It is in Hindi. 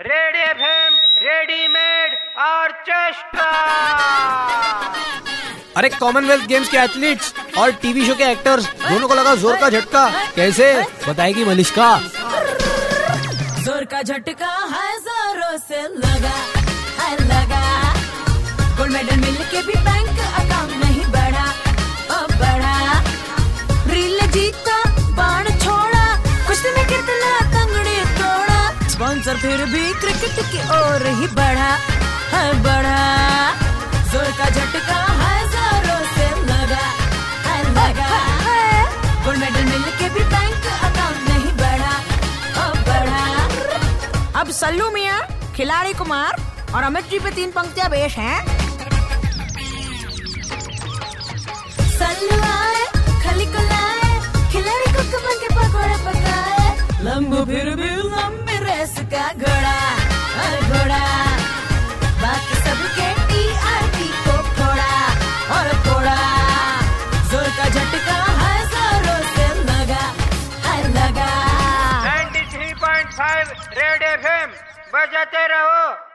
रेड एफएम रेडीमेड ऑर्केस्ट्रा अरे कॉमनवेल्थ गेम्स के एथलीट्स और टीवी शो के एक्टर्स दोनों को लगा ज़ोर का झटका। कैसे? बताएगी मलिश्का। ज़ोर का झटका हज़ारों जोरों से लगा। स्पॉन्सर फिर भी क्रिकेट की ओर ही बढ़ा है बढ़ा। ज़ोर का झटका है जोरों से लगा है लगा। गोल्ड मेडल मिल के भी बैंक अकाउंट नहीं बढ़ा, ओ बढ़ा। अब सल्लू मियाँ, खिलाड़ी कुमार और अमित जी पे तीन पंक्तियाँ पेश हैं। सल्लू आए, खली को लाए, खिलाड़ी को कमर के पकौड़े पकाए। लंबू फिर भी लंबी रेस का घोड़ा और घोड़ा। बाकी सबके टीआरपी को फोड़ा, और फोड़ा। ज़ोर का झटका, हज़ारों जोरों से लगा हर लगा। 93.5 रेड एफएम बजाते रहो।